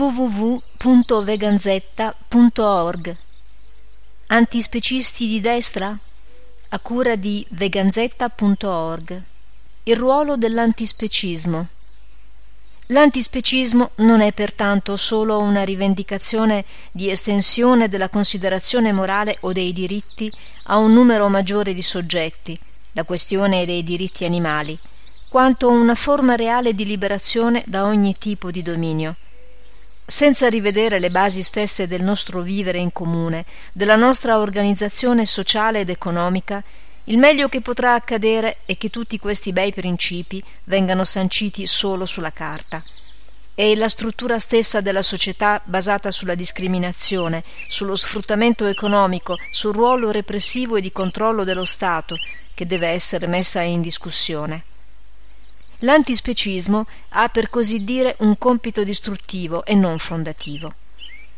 www.veganzetta.org Antispecisti di destra? A cura di veganzetta.org Il ruolo dell'antispecismo L'antispecismo non è pertanto solo una rivendicazione di estensione della considerazione morale o dei diritti a un numero maggiore di soggetti, la questione dei diritti animali, quanto una forma reale di liberazione da ogni tipo di dominio. Senza rivedere le basi stesse del nostro vivere in comune, della nostra organizzazione sociale ed economica, il meglio che potrà accadere è che tutti questi bei principi vengano sanciti solo sulla carta. È la struttura stessa della società basata sulla discriminazione, sullo sfruttamento economico, sul ruolo repressivo e di controllo dello Stato che deve essere messa in discussione. L'antispecismo ha per così dire un compito distruttivo e non fondativo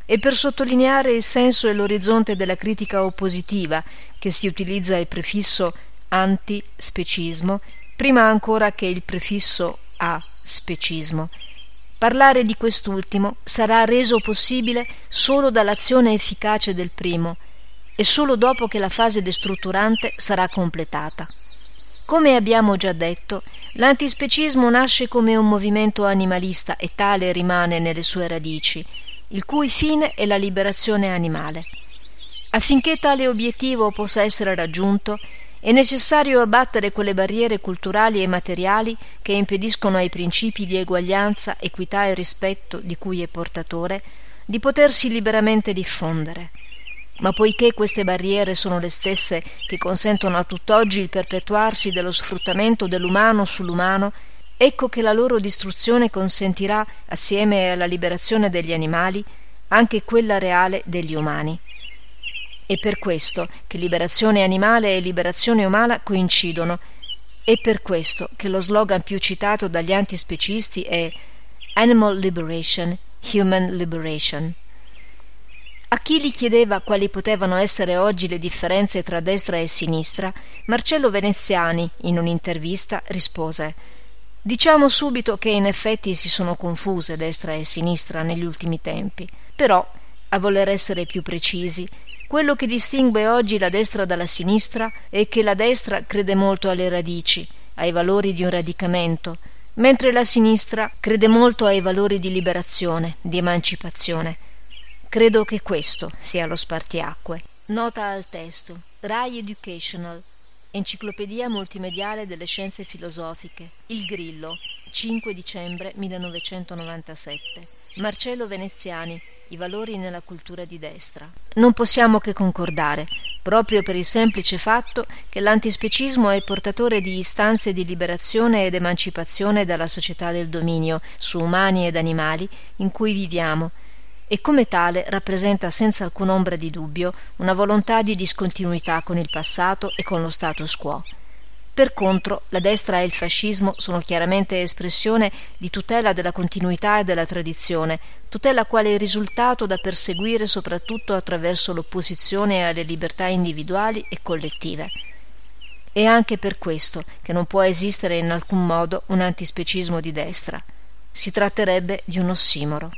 e per sottolineare il senso e l'orizzonte della critica oppositiva che si utilizza il prefisso antispecismo prima ancora che il prefisso aspecismo. Parlare di quest'ultimo sarà reso possibile solo dall'azione efficace del primo e solo dopo che la fase destrutturante sarà completata. Come abbiamo già detto, l'antispecismo nasce come un movimento animalista e tale rimane nelle sue radici il cui fine è la liberazione animale. Affinché tale obiettivo possa essere raggiunto, è necessario abbattere quelle barriere culturali e materiali che impediscono ai principi di eguaglianza, equità e rispetto di cui è portatore di potersi liberamente diffondere. Ma poiché queste barriere sono le stesse che consentono a tutt'oggi il perpetuarsi dello sfruttamento dell'umano sull'umano, ecco che la loro distruzione consentirà, assieme alla liberazione degli animali, anche quella reale degli umani. È per questo che liberazione animale e liberazione umana coincidono. È per questo che lo slogan più citato dagli antispecisti è Animal Liberation, Human Liberation. A chi gli chiedeva quali potevano essere oggi le differenze tra destra e sinistra, Marcello Veneziani, in un'intervista, rispose Diciamo subito che in effetti si sono confuse destra e sinistra negli ultimi tempi, però, a voler essere più precisi, quello che distingue oggi la destra dalla sinistra è che la destra crede molto alle radici, ai valori di un radicamento, mentre la sinistra crede molto ai valori di liberazione, di emancipazione. Credo che questo sia lo spartiacque. Nota al testo. Rai Educational Enciclopedia multimediale delle scienze filosofiche. Il Grillo, 5 dicembre 1997. Marcello Veneziani. I valori nella cultura di destra. Non possiamo che concordare, proprio per il semplice fatto che l'antispecismo è portatore di istanze di liberazione ed emancipazione dalla società del dominio su umani ed animali in cui viviamo e come tale rappresenta senza alcun'ombra di dubbio una volontà di discontinuità con il passato e con lo status quo. Per contro, la destra e il fascismo sono chiaramente espressione di tutela della continuità e della tradizione, tutela quale risultato da perseguire soprattutto attraverso l'opposizione alle libertà individuali e collettive. È anche per questo che non può esistere in alcun modo un antispecismo di destra. Si tratterebbe di un ossimoro.